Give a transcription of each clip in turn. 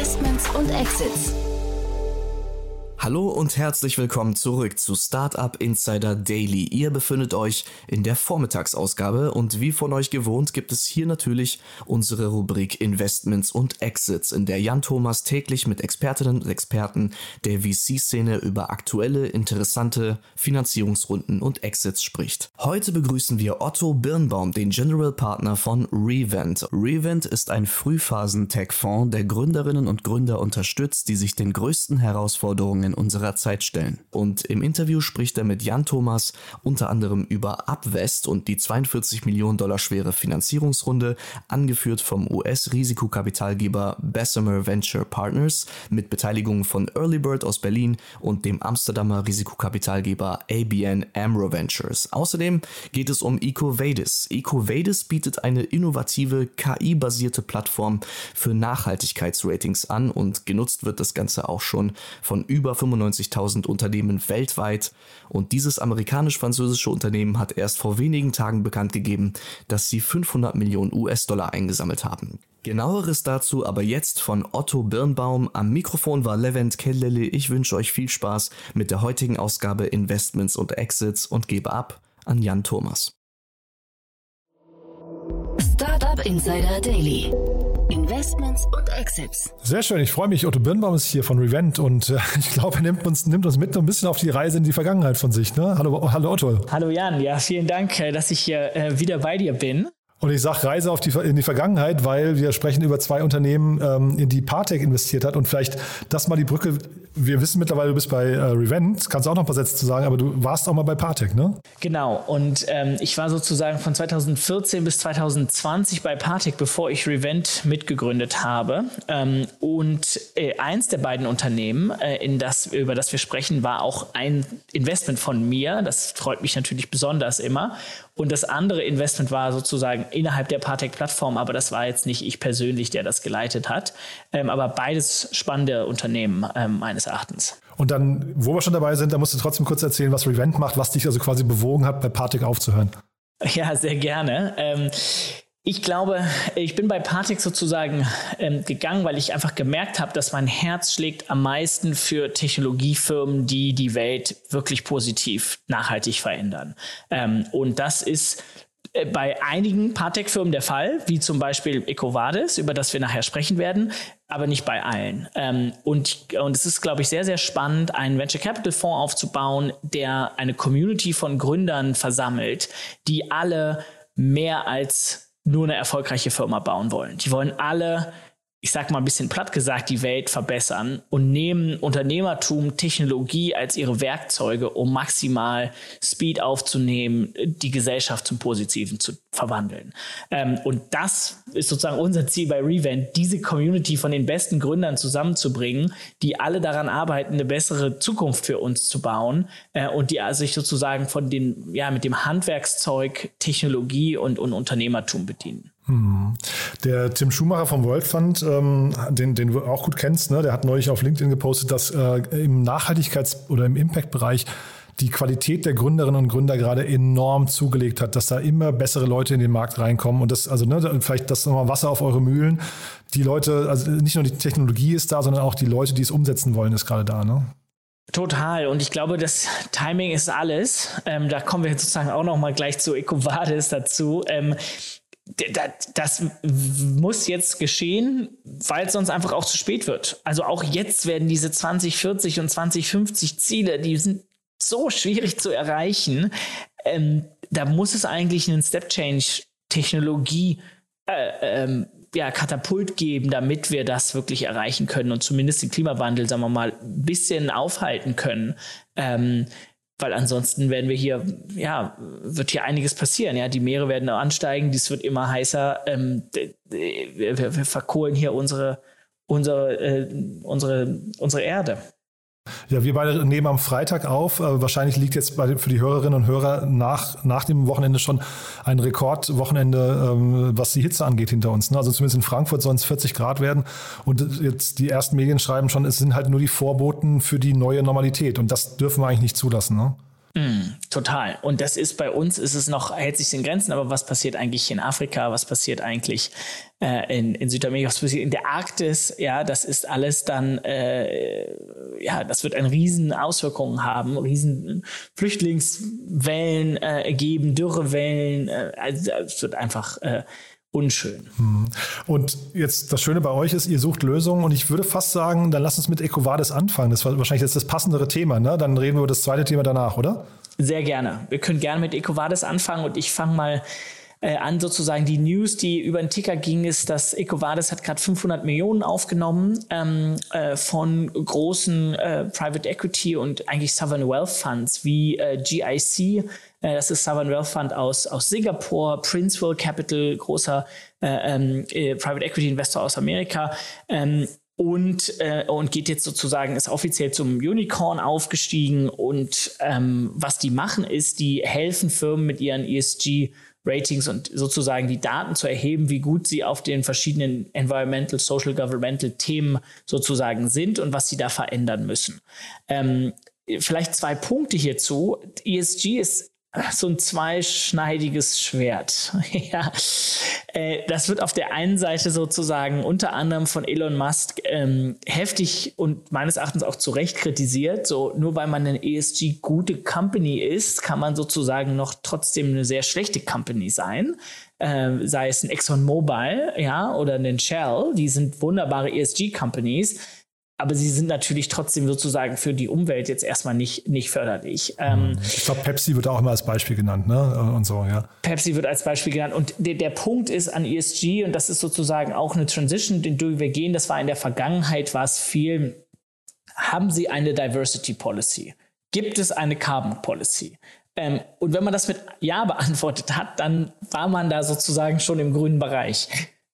Investments und Exits. Hallo und herzlich willkommen zurück zu Startup Insider Daily. Ihr befindet euch in der Vormittagsausgabe und wie von euch gewohnt gibt es hier natürlich unsere Rubrik Investments und Exits, in der Jan Thomas täglich mit Expertinnen und Experten der VC-Szene über aktuelle, interessante Finanzierungsrunden und Exits spricht. Heute begrüßen wir Otto Birnbaum, den General Partner von Revent. Revent ist ein Frühphasen-Tech-Fonds, der Gründerinnen und Gründer unterstützt, die sich den größten Herausforderungen in unserer Zeit stellen. Und im Interview spricht er mit Jan Thomas unter anderem über Upvest und die 42 Millionen Dollar schwere Finanzierungsrunde, angeführt vom US-Risikokapitalgeber Bessemer Venture Partners mit Beteiligung von Earlybird aus Berlin und dem Amsterdamer Risikokapitalgeber ABN Amro Ventures. Außerdem geht es um EcoVadis. EcoVadis bietet eine innovative KI-basierte Plattform für Nachhaltigkeitsratings an und genutzt wird das Ganze auch schon von über 95.000 Unternehmen weltweit und dieses amerikanisch-französische Unternehmen hat erst vor wenigen Tagen bekannt gegeben, dass sie 500 Millionen US-Dollar eingesammelt haben. Genaueres dazu aber jetzt von Otto Birnbaum. Am Mikrofon war Levent Kellele. Ich wünsche euch viel Spaß mit der heutigen Ausgabe Investments und Exits und gebe ab an Jan Thomas. Startup Insider Daily. Investments und Exits. Sehr schön, ich freue mich. Otto Birnbaum ist hier von Revent und äh, ich glaube, er nimmt uns, nimmt uns mit ein bisschen auf die Reise in die Vergangenheit von sich. Ne? Hallo, hallo Otto. Hallo Jan, ja, vielen Dank, äh, dass ich hier äh, wieder bei dir bin. Und ich sage Reise auf die, in die Vergangenheit, weil wir sprechen über zwei Unternehmen, ähm, in die Partec investiert hat. Und vielleicht das mal die Brücke. Wir wissen mittlerweile, du bist bei äh, Revent. Kannst du auch noch ein paar Sätze zu sagen, aber du warst auch mal bei Partec, ne? Genau. Und ähm, ich war sozusagen von 2014 bis 2020 bei Partec, bevor ich Revent mitgegründet habe. Ähm, und äh, eins der beiden Unternehmen, äh, in das, über das wir sprechen, war auch ein Investment von mir. Das freut mich natürlich besonders immer. Und das andere Investment war sozusagen innerhalb der Partec-Plattform, aber das war jetzt nicht ich persönlich, der das geleitet hat. Ähm, aber beides spannende Unternehmen ähm, meines Erachtens. Und dann, wo wir schon dabei sind, da musst du trotzdem kurz erzählen, was Revent macht, was dich also quasi bewogen hat, bei Partec aufzuhören. Ja, sehr gerne. Ähm, ich glaube, ich bin bei Partec sozusagen ähm, gegangen, weil ich einfach gemerkt habe, dass mein Herz schlägt am meisten für Technologiefirmen, die die Welt wirklich positiv, nachhaltig verändern. Ähm, und das ist äh, bei einigen Partec-Firmen der Fall, wie zum Beispiel EcoVadis, über das wir nachher sprechen werden, aber nicht bei allen. Ähm, und, und es ist, glaube ich, sehr, sehr spannend, einen Venture Capital Fonds aufzubauen, der eine Community von Gründern versammelt, die alle mehr als nur eine erfolgreiche Firma bauen wollen. Die wollen alle ich sag mal ein bisschen platt gesagt, die Welt verbessern und nehmen Unternehmertum, Technologie als ihre Werkzeuge, um maximal Speed aufzunehmen, die Gesellschaft zum Positiven zu verwandeln. Ähm, und das ist sozusagen unser Ziel bei Revent, diese Community von den besten Gründern zusammenzubringen, die alle daran arbeiten, eine bessere Zukunft für uns zu bauen äh, und die sich sozusagen von den, ja, mit dem Handwerkszeug, Technologie und, und Unternehmertum bedienen. Der Tim Schumacher vom World Fund, ähm, den, den du auch gut kennst, ne, der hat neulich auf LinkedIn gepostet, dass äh, im Nachhaltigkeits- oder im Impact-Bereich die Qualität der Gründerinnen und Gründer gerade enorm zugelegt hat, dass da immer bessere Leute in den Markt reinkommen und das, also ne, vielleicht das nochmal Wasser auf eure Mühlen. Die Leute, also nicht nur die Technologie ist da, sondern auch die Leute, die es umsetzen wollen, ist gerade da, ne? Total. Und ich glaube, das Timing ist alles. Ähm, da kommen wir sozusagen auch noch mal gleich zu EcoVadis dazu. Ähm, das muss jetzt geschehen, weil es sonst einfach auch zu spät wird. Also auch jetzt werden diese 2040 und 2050 Ziele, die sind so schwierig zu erreichen. Ähm, da muss es eigentlich einen Step Change Technologie äh, ähm, ja, Katapult geben, damit wir das wirklich erreichen können und zumindest den Klimawandel, sagen wir mal, ein bisschen aufhalten können. Ähm, weil ansonsten werden wir hier, ja, wird hier einiges passieren. Ja, die Meere werden ansteigen, dies wird immer heißer. Ähm, wir, wir, verkohlen hier unsere, unsere, äh, unsere, unsere Erde. Ja, wir beide nehmen am Freitag auf. Äh, wahrscheinlich liegt jetzt bei, für die Hörerinnen und Hörer nach, nach dem Wochenende schon ein Rekordwochenende, ähm, was die Hitze angeht, hinter uns. Ne? Also zumindest in Frankfurt sollen es 40 Grad werden. Und jetzt die ersten Medien schreiben schon, es sind halt nur die Vorboten für die neue Normalität. Und das dürfen wir eigentlich nicht zulassen. Ne? Mm, total. Und das ist bei uns, ist es noch, hält sich in Grenzen, aber was passiert eigentlich in Afrika, was passiert eigentlich äh, in, in Südamerika, was passiert in der Arktis, ja, das ist alles dann, äh, ja, das wird eine riesen Auswirkungen haben, riesen Flüchtlingswellen äh, geben, Dürrewellen, äh, also es wird einfach äh, unschön. Mhm. Und jetzt das Schöne bei euch ist, ihr sucht Lösungen und ich würde fast sagen, dann lass uns mit EcoVadis anfangen. Das war wahrscheinlich jetzt das passendere Thema, ne? Dann reden wir über das zweite Thema danach, oder? Sehr gerne. Wir können gerne mit EcoVadis anfangen und ich fange mal äh, an sozusagen die News, die über den Ticker ging, ist, dass EcoVadis hat gerade 500 Millionen aufgenommen ähm, äh, von großen äh, Private Equity und eigentlich Sovereign Wealth Funds wie äh, GIC, äh, das ist Sovereign Wealth Fund aus, aus Singapur, Princeville Capital, großer äh, ähm, äh, Private Equity Investor aus Amerika. Ähm, und, äh, und geht jetzt sozusagen, ist offiziell zum Unicorn aufgestiegen. Und ähm, was die machen, ist, die helfen Firmen mit ihren ESG Ratings und sozusagen die Daten zu erheben, wie gut sie auf den verschiedenen Environmental, Social, Governmental Themen sozusagen sind und was sie da verändern müssen. Ähm, vielleicht zwei Punkte hierzu. ESG ist so ein zweischneidiges Schwert. ja, äh, das wird auf der einen Seite sozusagen unter anderem von Elon Musk ähm, heftig und meines Erachtens auch zu Recht kritisiert. So nur weil man eine ESG gute Company ist, kann man sozusagen noch trotzdem eine sehr schlechte Company sein. Äh, sei es ein ExxonMobil, ja, oder ein Shell, die sind wunderbare ESG Companies aber sie sind natürlich trotzdem sozusagen für die Umwelt jetzt erstmal nicht, nicht förderlich. Ähm, ich glaube, Pepsi wird auch immer als Beispiel genannt, ne? Und so, ja. Pepsi wird als Beispiel genannt. Und der, der Punkt ist an ESG, und das ist sozusagen auch eine Transition, den wir gehen, das war in der Vergangenheit, war es viel, haben Sie eine Diversity Policy? Gibt es eine Carbon Policy? Ähm, und wenn man das mit Ja beantwortet hat, dann war man da sozusagen schon im grünen Bereich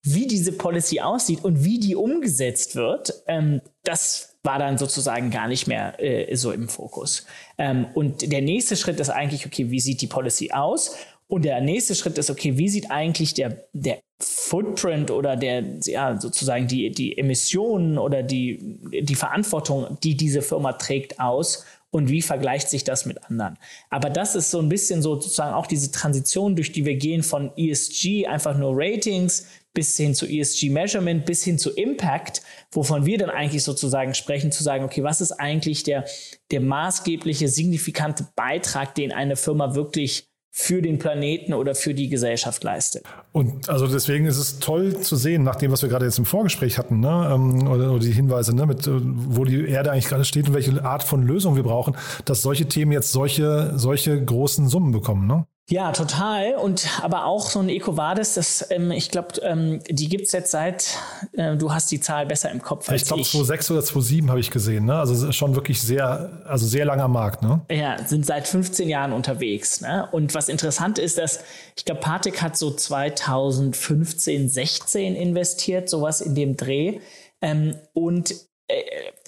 wie diese Policy aussieht und wie die umgesetzt wird, ähm, das war dann sozusagen gar nicht mehr äh, so im Fokus. Ähm, und der nächste Schritt ist eigentlich, okay, wie sieht die Policy aus? Und der nächste Schritt ist, okay, wie sieht eigentlich der, der Footprint oder der, ja, sozusagen die, die Emissionen oder die, die Verantwortung, die diese Firma trägt, aus? Und wie vergleicht sich das mit anderen? Aber das ist so ein bisschen so sozusagen auch diese Transition, durch die wir gehen von ESG, einfach nur Ratings, bis hin zu ESG Measurement, bis hin zu Impact, wovon wir dann eigentlich sozusagen sprechen, zu sagen, okay, was ist eigentlich der, der maßgebliche, signifikante Beitrag, den eine Firma wirklich für den Planeten oder für die Gesellschaft leistet. Und also deswegen ist es toll zu sehen, nach dem, was wir gerade jetzt im Vorgespräch hatten, ne, ähm, oder, oder, die Hinweise, ne, mit, äh, wo die Erde eigentlich gerade steht und welche Art von Lösung wir brauchen, dass solche Themen jetzt solche, solche großen Summen bekommen. Ne? Ja, total. Und aber auch so ein EcoVadis, das, ähm, ich glaube, ähm, die gibt's jetzt seit, äh, du hast die Zahl besser im Kopf. Als ich glaube, 2006 oder 2007 habe ich gesehen. Ne? Also schon wirklich sehr, also sehr langer Markt. Ne? Ja, sind seit 15 Jahren unterwegs. Ne? Und was interessant ist, dass ich glaube, Patek hat so 2015, 16 investiert, sowas in dem Dreh. Ähm, und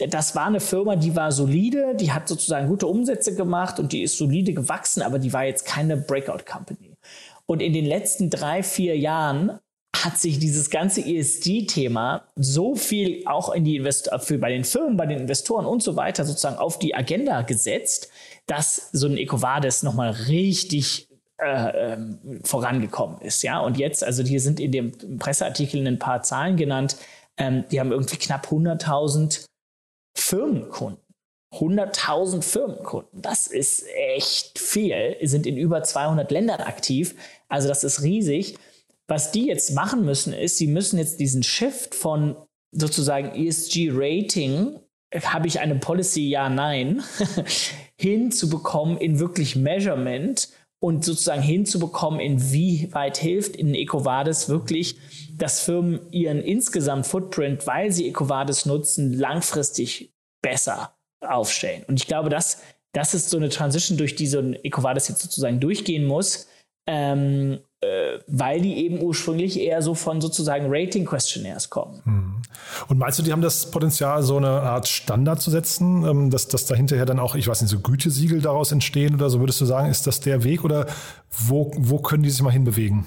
das war eine Firma, die war solide, die hat sozusagen gute Umsätze gemacht und die ist solide gewachsen, aber die war jetzt keine Breakout Company. Und in den letzten drei, vier Jahren hat sich dieses ganze ESG-Thema so viel auch in die Invest für bei den Firmen, bei den Investoren und so weiter sozusagen auf die Agenda gesetzt, dass so ein EcoVadis nochmal richtig äh, ähm, vorangekommen ist. Ja, und jetzt, also hier sind in dem Presseartikel ein paar Zahlen genannt. Ähm, die haben irgendwie knapp 100.000 Firmenkunden. 100.000 Firmenkunden. Das ist echt viel. Sind in über 200 Ländern aktiv. Also das ist riesig. Was die jetzt machen müssen, ist, sie müssen jetzt diesen Shift von sozusagen ESG-Rating, habe ich eine Policy, ja, nein, hinzubekommen in wirklich Measurement und sozusagen hinzubekommen, inwieweit hilft in EcoVadis wirklich, dass Firmen ihren insgesamt Footprint, weil sie EcoVadis nutzen, langfristig besser aufstellen. Und ich glaube, das, das ist so eine Transition, durch die so ein EcoVadis jetzt sozusagen durchgehen muss, ähm, äh, weil die eben ursprünglich eher so von sozusagen Rating-Questionnaires kommen. Hm. Und meinst du, die haben das Potenzial, so eine Art Standard zu setzen, ähm, dass, dass da hinterher dann auch, ich weiß nicht, so Gütesiegel daraus entstehen oder so? Würdest du sagen, ist das der Weg oder wo, wo können die sich mal hinbewegen?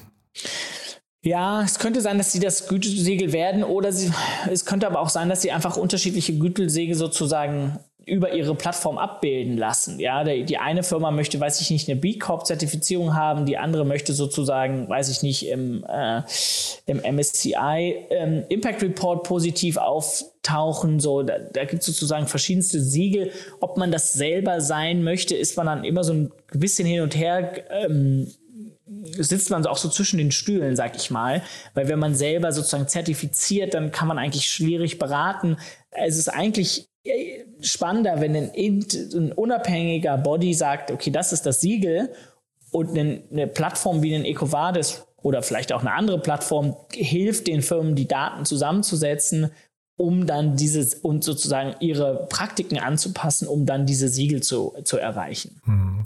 Ja, es könnte sein, dass sie das Gütesiegel werden oder sie, es könnte aber auch sein, dass sie einfach unterschiedliche Gütesiegel sozusagen über ihre Plattform abbilden lassen. Ja, die, eine Firma möchte, weiß ich nicht, eine B Corp Zertifizierung haben, die andere möchte sozusagen, weiß ich nicht, im, äh, im MSCI ähm, Impact Report positiv auftauchen. So, da, da gibt es sozusagen verschiedenste Siegel. Ob man das selber sein möchte, ist man dann immer so ein bisschen hin und her. Ähm, sitzt man auch so zwischen den Stühlen, sag ich mal. Weil wenn man selber sozusagen zertifiziert, dann kann man eigentlich schwierig beraten. Es ist eigentlich spannender, wenn ein, ein, unabhängiger Body sagt, okay, das ist das Siegel und eine, eine Plattform wie ein Ecovadis oder vielleicht auch eine andere Plattform hilft den Firmen, die Daten zusammenzusetzen, um dann dieses und sozusagen ihre Praktiken anzupassen, um dann diese Siegel zu, zu erreichen. Hm.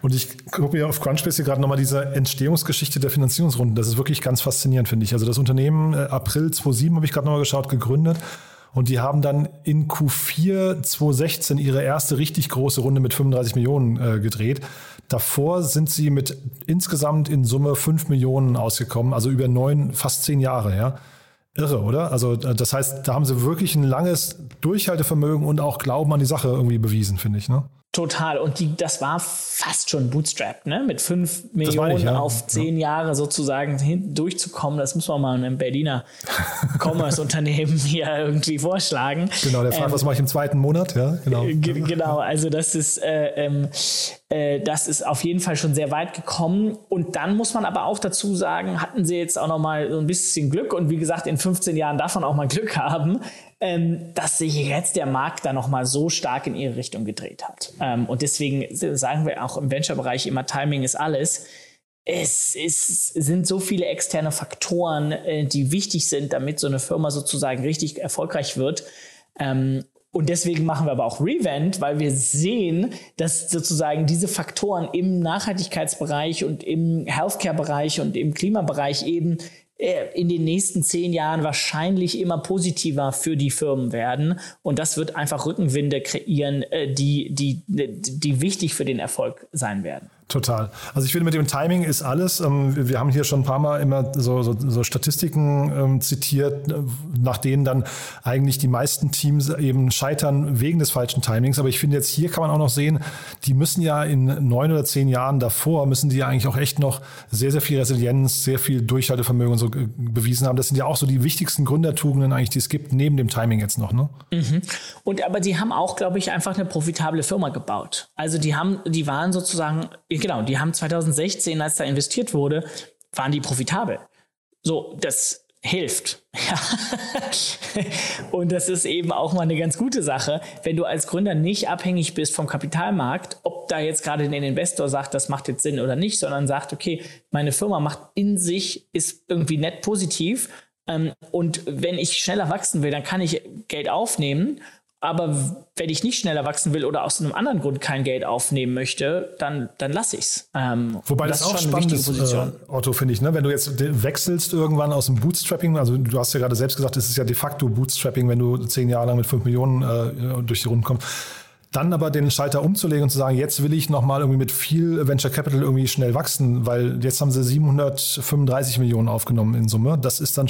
Und ich gucke mir auf Crunchbase hier gerade nochmal diese Entstehungsgeschichte der Finanzierungsrunden. Das ist wirklich ganz faszinierend, finde ich. Also das Unternehmen äh, April 2007 habe ich gerade nochmal geschaut, gegründet. Und die haben dann in Q4 2016 ihre erste richtig große Runde mit 35 Millionen äh, gedreht. Davor sind sie mit insgesamt in Summe 5 Millionen ausgekommen, also über neun, fast zehn Jahre, ja. Irre, oder? Also äh, das heißt, da haben sie wirklich ein langes Durchhaltevermögen und auch Glauben an die Sache irgendwie bewiesen, finde ich. Ne? Total. Und die, das war fast schon Bootstrap, ne? Mit fünf Millionen ich, ja. auf zehn ja. Jahre sozusagen hin, durchzukommen. Das muss man mal einem Berliner Commerce-Unternehmen hier irgendwie vorschlagen. Genau, der fragt, ähm, was mache ich im zweiten Monat? Ja, genau. Genau, also das ist, äh, ähm, äh, das ist auf jeden Fall schon sehr weit gekommen. Und dann muss man aber auch dazu sagen, hatten sie jetzt auch noch mal so ein bisschen Glück und wie gesagt, in 15 Jahren davon auch mal Glück haben, dass sich jetzt der Markt da nochmal so stark in ihre Richtung gedreht hat. Ähm, und deswegen sagen wir auch im Venture-Bereich immer, Timing ist alles. Es ist, sind so viele externe Faktoren, äh, die wichtig sind, damit so eine Firma sozusagen richtig erfolgreich wird. Ähm, und deswegen machen wir aber auch Revent, weil wir sehen, dass sozusagen diese Faktoren im Nachhaltigkeitsbereich und im Healthcare-Bereich und im Klimabereich eben in den nächsten zehn Jahren wahrscheinlich immer positiver für die Firmen werden. Und das wird einfach Rückenwinde kreieren, äh, die, die, die wichtig für den Erfolg sein werden. Total. Also ich finde, mit dem Timing ist alles. Ähm, wir haben hier schon ein paar Mal immer so, so, so Statistiken ähm, zitiert, äh, nach denen dann eigentlich die meisten Teams eben scheitern wegen des falschen Timings. Aber ich finde jetzt hier kann man auch noch sehen, die müssen ja in neun oder zehn Jahren davor, müssen die ja eigentlich auch echt noch sehr, sehr viel Resilienz, sehr viel Durchhaltevermögen und so äh, bewiesen haben. Das sind ja auch so die wichtigsten Gründertugenden eigentlich, die es gibt, neben dem Timing jetzt noch. Ne? Mhm. Und aber die haben auch, glaube ich, einfach eine profitable Firma gebaut. Also die haben, die waren sozusagen genau, die haben 2016, als da investiert wurde, waren die profitabel. So, das hilft. und das ist eben auch mal eine ganz gute Sache, wenn du als Gründer nicht abhängig bist vom Kapitalmarkt, ob da jetzt gerade ein Investor sagt, das macht jetzt Sinn oder nicht, sondern sagt, okay, meine Firma macht in sich, ist irgendwie net positiv. Ähm, und wenn ich schneller wachsen will, dann kann ich Geld aufnehmen aber wenn ich nicht schneller wachsen will oder aus einem anderen Grund kein Geld aufnehmen möchte, dann, dann lasse ich es. Ähm, Wobei das, das auch spannend ist, äh, Otto, finde ich. Ne? Wenn du jetzt wechselst irgendwann aus dem Bootstrapping, also du hast ja gerade selbst gesagt, es ist ja de facto Bootstrapping, wenn du zehn Jahre lang mit fünf Millionen äh, durch die Runden kommst dann aber den Schalter umzulegen und zu sagen, jetzt will ich nochmal irgendwie mit viel Venture Capital irgendwie schnell wachsen, weil jetzt haben sie 735 Millionen aufgenommen in Summe. Das ist dann,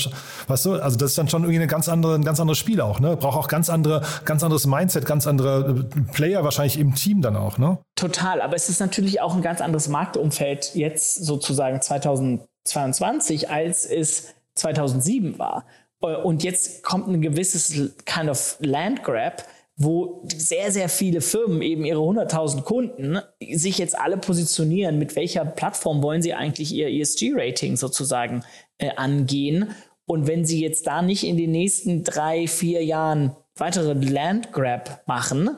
weißt du, also das ist dann schon irgendwie eine ganz andere, ein ganz anderes Spiel auch, ne? Braucht auch ganz andere, ganz anderes Mindset, ganz andere äh, Player wahrscheinlich im Team dann auch, ne? Total, aber es ist natürlich auch ein ganz anderes Marktumfeld jetzt sozusagen 2022, als es 2007 war. Und jetzt kommt ein gewisses kind of Land Grab, wo sehr, sehr viele Firmen eben ihre 100.000 Kunden sich jetzt alle positionieren, mit welcher Plattform wollen sie eigentlich ihr ESG-Rating sozusagen äh, angehen. Und wenn sie jetzt da nicht in den nächsten drei, vier Jahren weitere Landgrab machen,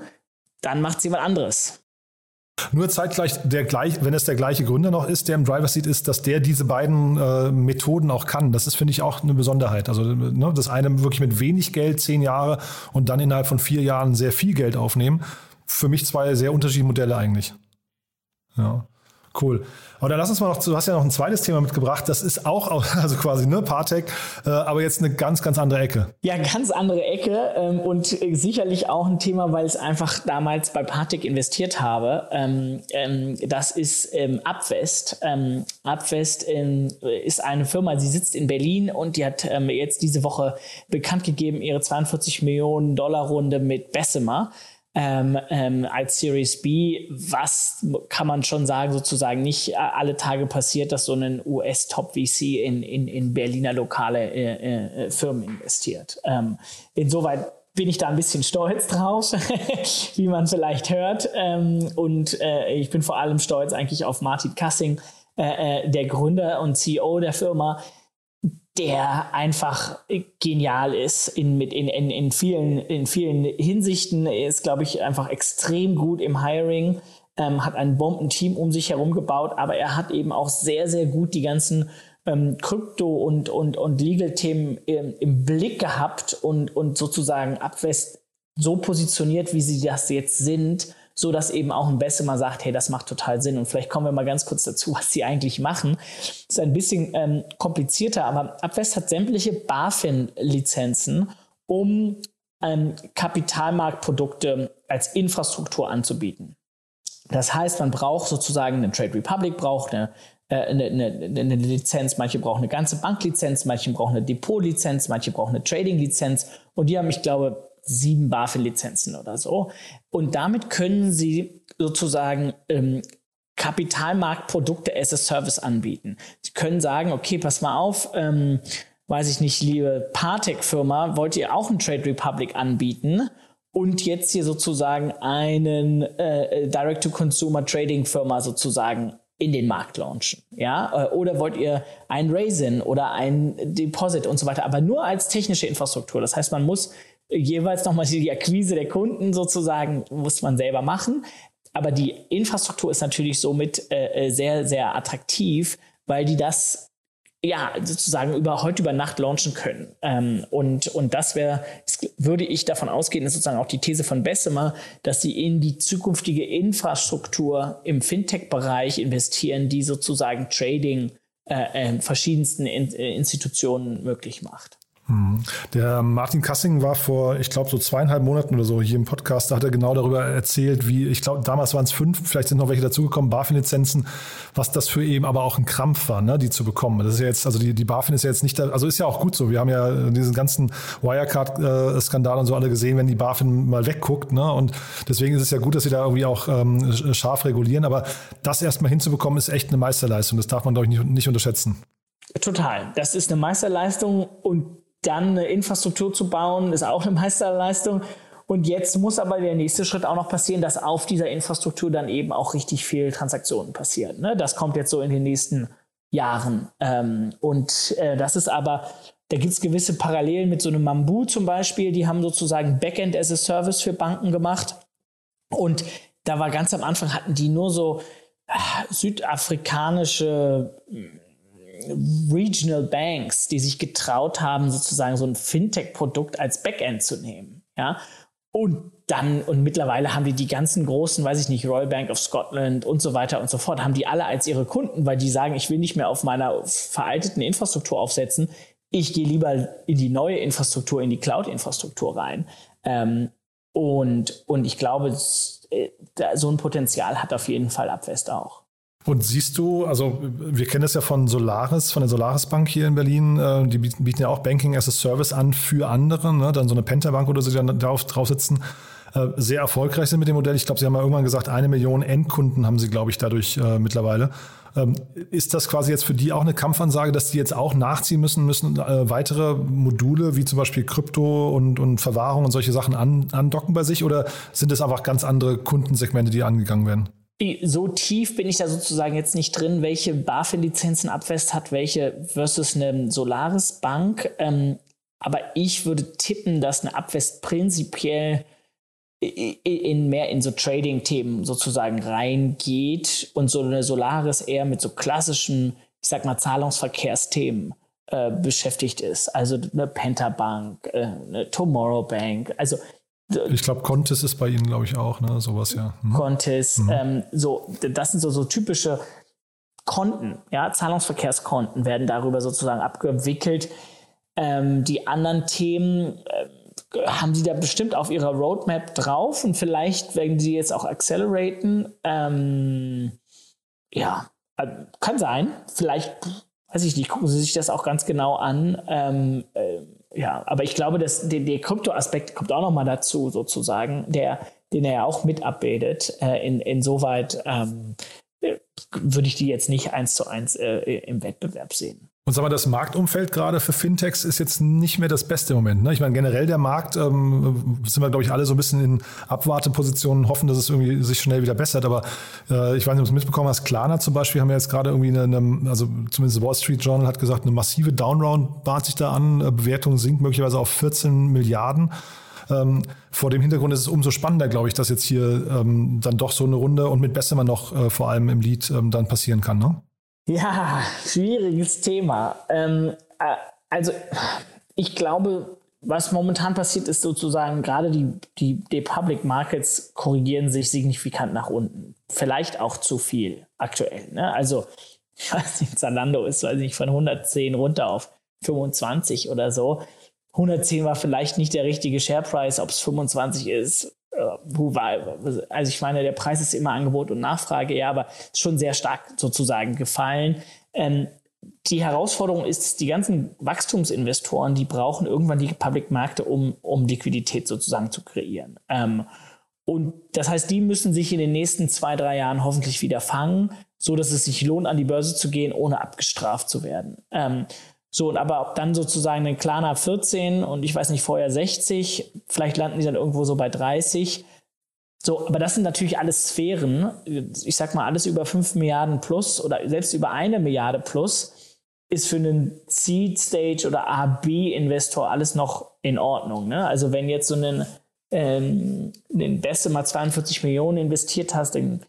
dann macht sie was anderes. Nur zeitgleich, der gleich, wenn es der gleiche Gründer noch ist, der im Driver Seat ist, dass der diese beiden äh, Methoden auch kann. Das ist, finde ich, auch eine Besonderheit. Also ne, das eine wirklich mit wenig Geld, zehn Jahre und dann innerhalb von vier Jahren sehr viel Geld aufnehmen. Für mich zwei sehr unterschiedliche Modelle eigentlich. Ja. Cool. Aber dann lass uns mal noch, du hast ja noch ein zweites Thema mitgebracht, das ist auch, also quasi, ne, Partec, äh, aber jetzt eine ganz, ganz andere Ecke. Ja, ganz andere Ecke ähm, und sicherlich auch ein Thema, weil ich einfach damals bei Partec investiert habe. Ähm, ähm, das ist Abwest. Abwest ist eine Firma, sie sitzt in Berlin und die hat jetzt diese Woche bekannt gegeben, ihre 42 Millionen Dollar Runde mit Bessemer. Ähm, ähm, als Series B, was kann man schon sagen, sozusagen nicht äh, alle Tage passiert, dass so ein US-Top-VC in, in, in Berliner lokale äh, äh, Firmen investiert. Ähm, insoweit bin ich da ein bisschen stolz drauf, wie man vielleicht hört. Ähm, und äh, ich bin vor allem stolz eigentlich auf Martin Kassing, äh, äh der Gründer und CEO der Firma, der einfach genial ist in, mit in, in, in, vielen, in vielen Hinsichten. Er ist, glaube ich, einfach extrem gut im Hiring, ähm, hat ein Bombenteam um sich herum gebaut, aber er hat eben auch sehr, sehr gut die ganzen ähm, Krypto- und, und, und Legal-Themen im, im, Blick gehabt und, und sozusagen Abwest so positioniert, wie sie das jetzt sind, so dass eben auch ein Bessemer sagt, hey, das macht total Sinn. Und vielleicht kommen wir mal ganz kurz dazu, was sie eigentlich machen. Ist ein bisschen ähm, komplizierter, aber Abwest hat sämtliche BaFin-Lizenzen, um ähm, Kapitalmarktprodukte als Infrastruktur anzubieten. Das heißt, man braucht sozusagen eine Trade Republic, braucht eine, äh, eine, eine, eine, Lizenz, manche brauchen eine ganze Banklizenz, manche brauchen eine Depotlizenz, manche brauchen eine Trading-Lizenz und die haben, ich glaube, sieben BaFin-Lizenzen oder so. Und damit können sie sozusagen ähm, Kapitalmarktprodukte as a Service anbieten. Sie können sagen, okay, pass mal auf, ähm, weiß ich nicht, liebe Partec-Firma, wollt ihr auch ein Trade Republic anbieten? Und jetzt hier sozusagen einen äh, Direct-to-Consumer-Trading-Firma sozusagen in den Markt launchen. Ja? Äh, oder wollt ihr ein Raisin oder ein Deposit und so weiter, aber nur als technische Infrastruktur. Das heißt, man muss jeweils nochmal die Akquise der Kunden sozusagen, muss man selber machen. Aber die Infrastruktur ist natürlich somit äh, äh, sehr, sehr attraktiv, weil die das ja sozusagen über heute über Nacht launchen können. Ähm, und, und das wäre, würde ich davon ausgehen, ist sozusagen auch die These von Bessemer, dass sie in die zukünftige Infrastruktur im Fintech-Bereich investieren, die sozusagen Trading äh, äh, verschiedensten in, äh, Institutionen möglich macht. Mhm. Der Martin Kassing war vor, ich glaube, so zweieinhalb Monaten oder so hier im Podcast, da hat er genau darüber erzählt, wie, ich glaube, damals waren es fünf, vielleicht sind noch welche dazugekommen, BaFin-Lizenzen, was das für eben aber auch ein Krampf war, ne, die zu bekommen. Das ist ja jetzt, also die, die BaFin ist ja jetzt nicht, da, also ist ja auch gut so. Wir haben ja diesen ganzen Wirecard-Skandal und so alle gesehen, wenn die BaFin mal wegguckt, ne, und deswegen ist es ja gut, dass sie da irgendwie auch ähm, scharf regulieren, aber das erstmal hinzubekommen, ist echt eine Meisterleistung. Das darf man, glaube ich, nicht, nicht unterschätzen. Total. Das ist eine Meisterleistung und dann eine Infrastruktur zu bauen, ist auch eine Meisterleistung. Und jetzt muss aber der nächste Schritt auch noch passieren, dass auf dieser Infrastruktur dann eben auch richtig viel Transaktionen passieren. Ne? Das kommt jetzt so in den nächsten Jahren. Ähm, und äh, das ist aber, da gibt es gewisse Parallelen mit so einem Mambu zum Beispiel. Die haben sozusagen Backend as a Service für Banken gemacht. Und da war ganz am Anfang hatten die nur so äh, südafrikanische Regional Banks, die sich getraut haben, sozusagen so ein Fintech-Produkt als Backend zu nehmen. Ja? Und dann, und mittlerweile haben die die ganzen großen, weiß ich nicht, Royal Bank of Scotland und so weiter und so fort, haben die alle als ihre Kunden, weil die sagen, ich will nicht mehr auf meiner veralteten Infrastruktur aufsetzen. Ich gehe lieber in die neue Infrastruktur, in die Cloud-Infrastruktur rein. Ähm, und, und ich glaube, äh, so ein Potenzial hat auf jeden Fall Abwest auch. Und siehst du, also wir kennen das ja von Solaris, von der Solaris Bank hier in Berlin, äh, die bieten ja auch Banking as a Service an für andere, ne? dann so eine Pentabank oder so, die dann drauf, drauf sitzen, äh, sehr erfolgreich sind mit dem Modell. Ich glaube, Sie haben mal irgendwann gesagt, eine Million Endkunden haben Sie, glaube ich, dadurch äh, mittlerweile. Ähm, ist das quasi jetzt für die auch eine Kampfansage, dass die jetzt auch nachziehen müssen, müssen äh, weitere Module wie zum Beispiel Krypto und, und Verwahrung und solche Sachen an, andocken bei sich oder sind das einfach ganz andere Kundensegmente, die angegangen werden? So tief bin ich da sozusagen jetzt nicht drin, welche BaFin-Lizenzen Abwest hat, welche versus eine Solaris-Bank. Ähm, aber ich würde tippen, dass eine Abwest prinzipiell in mehr in so Trading-Themen sozusagen reingeht und so eine Solaris eher mit so klassischen, ich sag mal, Zahlungsverkehrsthemen äh, beschäftigt ist. Also eine Pentabank, äh, eine Tomorrow Bank. Also ich glaube, Contis ist bei Ihnen, glaube ich, auch, ne? Sowas, ja. Mhm. Contis, mhm. Ähm, so, das sind so, so typische Konten, ja, Zahlungsverkehrskonten werden darüber sozusagen abgewickelt. Ähm, die anderen Themen äh, haben Sie da bestimmt auf Ihrer Roadmap drauf und vielleicht werden Sie jetzt auch acceleraten. Ähm, ja, äh, kann sein. Vielleicht, weiß ich nicht, gucken Sie sich das auch ganz genau an. Ähm, äh, ja, aber ich glaube, dass der, der Krypto-Aspekt kommt auch nochmal dazu, sozusagen. Der, den er ja auch mit abbildet. Äh, in, insoweit ähm, würde ich die jetzt nicht eins zu eins äh, im Wettbewerb sehen. Und sag mal, das Marktumfeld gerade für Fintechs ist jetzt nicht mehr das beste Moment. Ne? Ich meine, generell der Markt, ähm, sind wir, glaube ich, alle so ein bisschen in Abwartepositionen, hoffen, dass es irgendwie sich schnell wieder bessert. Aber äh, ich weiß nicht, ob du es mitbekommen hast, Klarna zum Beispiel haben ja jetzt gerade irgendwie eine, eine, also zumindest Wall Street Journal hat gesagt, eine massive Downround bahnt sich da an. Äh, Bewertung sinkt möglicherweise auf 14 Milliarden. Ähm, vor dem Hintergrund ist es umso spannender, glaube ich, dass jetzt hier ähm, dann doch so eine Runde und mit Bessemer noch äh, vor allem im Lead ähm, dann passieren kann. Ne? Ja, schwieriges Thema. Ähm, äh, also ich glaube, was momentan passiert, ist sozusagen gerade die, die, die Public Markets korrigieren sich signifikant nach unten. Vielleicht auch zu viel aktuell. Ne? Also, ich weiß nicht, Zalando ist, weiß nicht, von 110 runter auf 25 oder so. 110 war vielleicht nicht der richtige Share Price, ob es 25 ist, also ich meine, der Preis ist immer Angebot und Nachfrage, ja, aber schon sehr stark sozusagen gefallen. Ähm, die Herausforderung ist, die ganzen Wachstumsinvestoren, die brauchen irgendwann die Public-Märkte, um, um Liquidität sozusagen zu kreieren. Ähm, und das heißt, die müssen sich in den nächsten zwei, drei Jahren hoffentlich wieder fangen, so dass es sich lohnt, an die Börse zu gehen, ohne abgestraft zu werden. Ähm, so, und aber ob dann sozusagen ein Klarna 14 und ich weiß nicht, vorher 60, vielleicht landen die dann irgendwo so bei 30. So, aber das sind natürlich alles Sphären. Ich sag mal, alles über 5 Milliarden plus oder selbst über eine Milliarde plus ist für einen Seed Stage oder AB-Investor alles noch in Ordnung. Ne? Also wenn jetzt so einen, ähm, den Beste mal 42 Millionen investiert hast, dann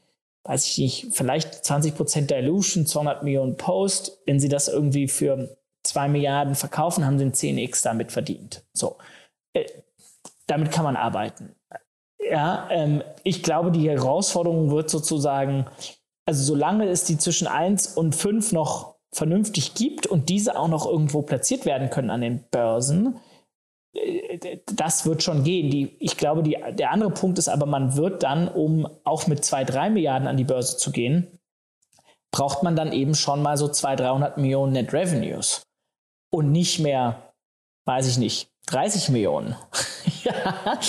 weiß ich nicht, vielleicht 20% Dilution, 200 Millionen Post, wenn sie das irgendwie für 2 Milliarden verkaufen, haben sie ein 10x damit verdient. So. Äh, damit kann man arbeiten. Ja, ähm, ich glaube, die Herausforderung wird sozusagen, also solange es die zwischen 1 und 5 noch vernünftig gibt und diese auch noch irgendwo platziert werden können an den Börsen, äh, das wird schon gehen. Die, ich glaube, die, der andere Punkt ist aber, man wird dann, um auch mit 2, 3 Milliarden an die Börse zu gehen, braucht man dann eben schon mal so 200, 300 Millionen Net Revenues und nicht mehr, weiß ich nicht, 30 Millionen. ja.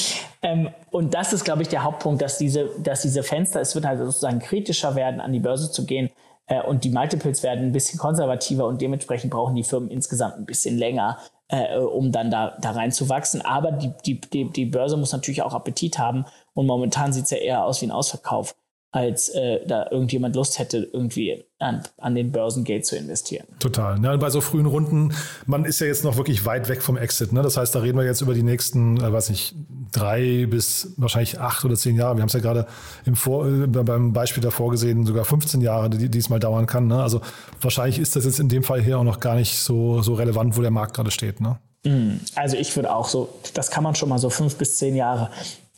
ähm, und das ist, glaube ich, der Hauptpunkt, dass diese, dass diese Fenster, es wird halt sozusagen kritischer werden, an die Börse zu gehen. Äh, und die Multiples werden ein bisschen konservativer und dementsprechend brauchen die Firmen insgesamt ein bisschen länger, äh, um dann da, da rein zu wachsen. Aber die, die, die, die Börse muss natürlich auch Appetit haben. Und momentan sieht es ja eher aus wie ein Ausverkauf als äh, da irgendjemand Lust hätte, irgendwie an, an den Börsengeld zu investieren. Total. Ne? Bei so frühen Runden, man ist ja jetzt noch wirklich weit weg vom Exit. Ne? Das heißt, da reden wir jetzt über die nächsten, äh, weiß nicht, drei bis wahrscheinlich acht oder zehn Jahre. Wir haben es ja gerade im Vor äh, beim Beispiel davor gesehen, sogar 15 Jahre, die diesmal dauern kann. Ne? Also wahrscheinlich ist das jetzt in dem Fall hier auch noch gar nicht so, so relevant, wo der Markt gerade steht. Ne? Mm, also ich würde auch so, das kann man schon mal so fünf bis zehn Jahre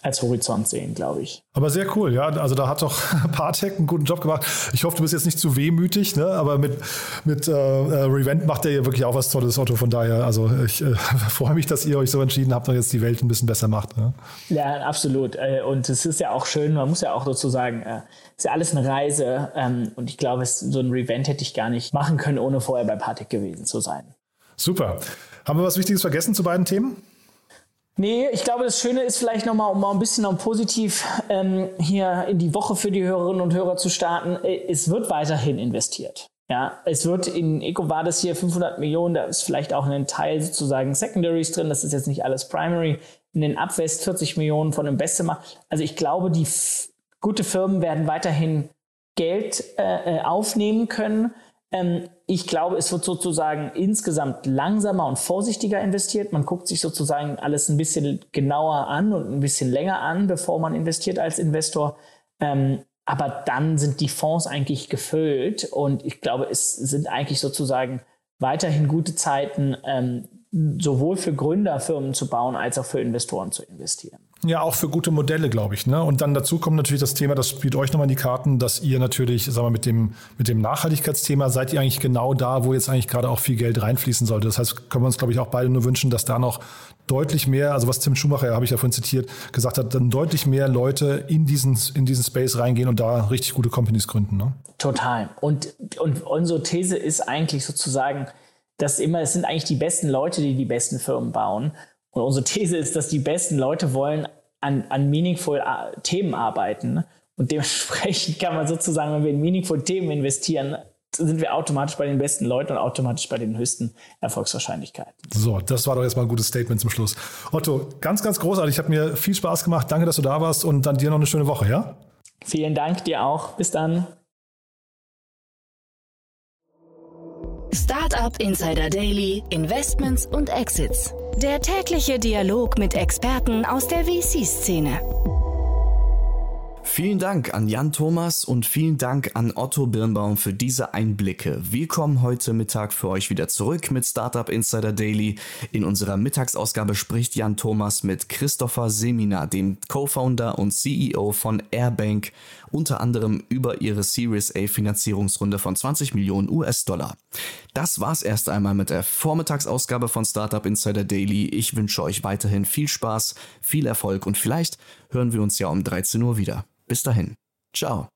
als Horizont sehen, glaube ich. Aber sehr cool, ja. Also da hat doch Partec einen guten Job gemacht. Ich hoffe, du bist jetzt nicht zu wehmütig, ne? aber mit, mit äh, äh Revent macht er ja wirklich auch was Tolles, Otto. Von daher, also ich äh, freue mich, dass ihr euch so entschieden habt und jetzt die Welt ein bisschen besser macht. Ne? Ja, absolut. Äh, und es ist ja auch schön, man muss ja auch sozusagen, es äh, ist ja alles eine Reise. Ähm, und ich glaube, so ein Revent hätte ich gar nicht machen können, ohne vorher bei Partec gewesen zu sein. Super. Haben wir was Wichtiges vergessen zu beiden Themen? Nee, ich glaube, das Schöne ist vielleicht nochmal, um mal ein bisschen noch positiv ähm, hier in die Woche für die Hörerinnen und Hörer zu starten. Äh, es wird weiterhin investiert. Ja, es wird in EcoVadis hier 500 Millionen, da ist vielleicht auch ein Teil sozusagen Secondaries drin, das ist jetzt nicht alles Primary. In den Abwest 40 Millionen von dem Bessemer. Also ich glaube, die gute Firmen werden weiterhin Geld äh, äh aufnehmen können. Ähm, ich glaube, es wird sozusagen insgesamt langsamer und vorsichtiger investiert. Man guckt sich sozusagen alles ein bisschen genauer an und ein bisschen länger an, bevor man investiert als Investor. Ähm, aber dann sind die Fonds eigentlich gefüllt und ich glaube, es sind eigentlich sozusagen weiterhin gute Zeiten, ähm, sowohl für Gründerfirmen zu bauen als auch für Investoren zu investieren. Ja, auch für gute Modelle, glaube ich. Ne? Und dann dazu kommt natürlich das Thema, das spielt euch nochmal in die Karten, dass ihr natürlich, sagen wir, mit dem, mit dem Nachhaltigkeitsthema seid ihr eigentlich genau da, wo jetzt eigentlich gerade auch viel Geld reinfließen sollte. Das heißt, können wir uns, glaube ich, auch beide nur wünschen, dass da noch deutlich mehr, also was Tim Schumacher, habe ich ja vorhin zitiert, gesagt hat, dann deutlich mehr Leute in diesen, in diesen Space reingehen und da richtig gute Companies gründen. Ne? Total. Und, und unsere These ist eigentlich sozusagen, dass immer, es sind eigentlich die besten Leute, die die besten Firmen bauen. Und unsere These ist, dass die besten Leute wollen an, an meaningful äh, Themen arbeiten. Und dementsprechend kann man sozusagen, wenn wir in meaningful Themen investieren, sind wir automatisch bei den besten Leuten und automatisch bei den höchsten Erfolgswahrscheinlichkeiten. So, das war doch jetzt mal ein gutes Statement zum Schluss. Otto, ganz, ganz großartig. Hat mir viel Spaß gemacht. Danke, dass du da warst und dann dir noch eine schöne Woche, ja? Vielen Dank dir auch. Bis dann. Startup Insider Daily, Investments und Exits. Der tägliche Dialog mit Experten aus der VC-Szene. Vielen Dank an Jan Thomas und vielen Dank an Otto Birnbaum für diese Einblicke. Wir kommen heute Mittag für euch wieder zurück mit Startup Insider Daily. In unserer Mittagsausgabe spricht Jan Thomas mit Christopher Semina, dem Co-Founder und CEO von Airbank, unter anderem über ihre Series A Finanzierungsrunde von 20 Millionen US-Dollar. Das war's erst einmal mit der Vormittagsausgabe von Startup Insider Daily. Ich wünsche euch weiterhin viel Spaß, viel Erfolg und vielleicht hören wir uns ja um 13 Uhr wieder. Bis dahin. Ciao.